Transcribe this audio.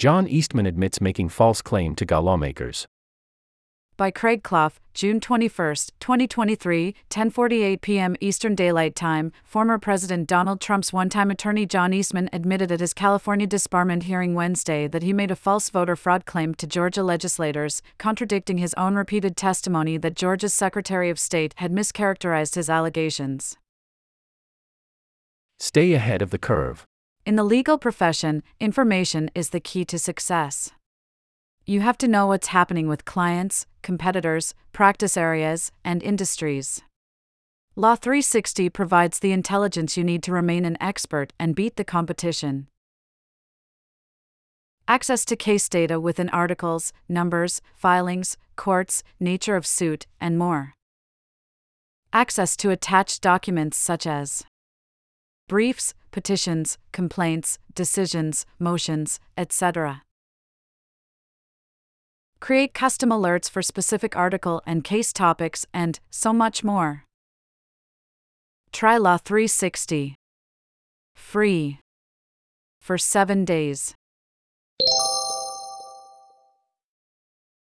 John Eastman admits making false claim to GA lawmakers. By Craig Clough, June 21, 2023, 10:48 p.m. Eastern Daylight Time. Former President Donald Trump's one-time attorney John Eastman admitted at his California disbarment hearing Wednesday that he made a false voter fraud claim to Georgia legislators, contradicting his own repeated testimony that Georgia's Secretary of State had mischaracterized his allegations. Stay ahead of the curve. In the legal profession, information is the key to success. You have to know what's happening with clients, competitors, practice areas, and industries. Law 360 provides the intelligence you need to remain an expert and beat the competition. Access to case data within articles, numbers, filings, courts, nature of suit, and more. Access to attached documents such as briefs, petitions, complaints, decisions, motions, etc. Create custom alerts for specific article and case topics, and so much more. Try Law 360. Free. For 7 days.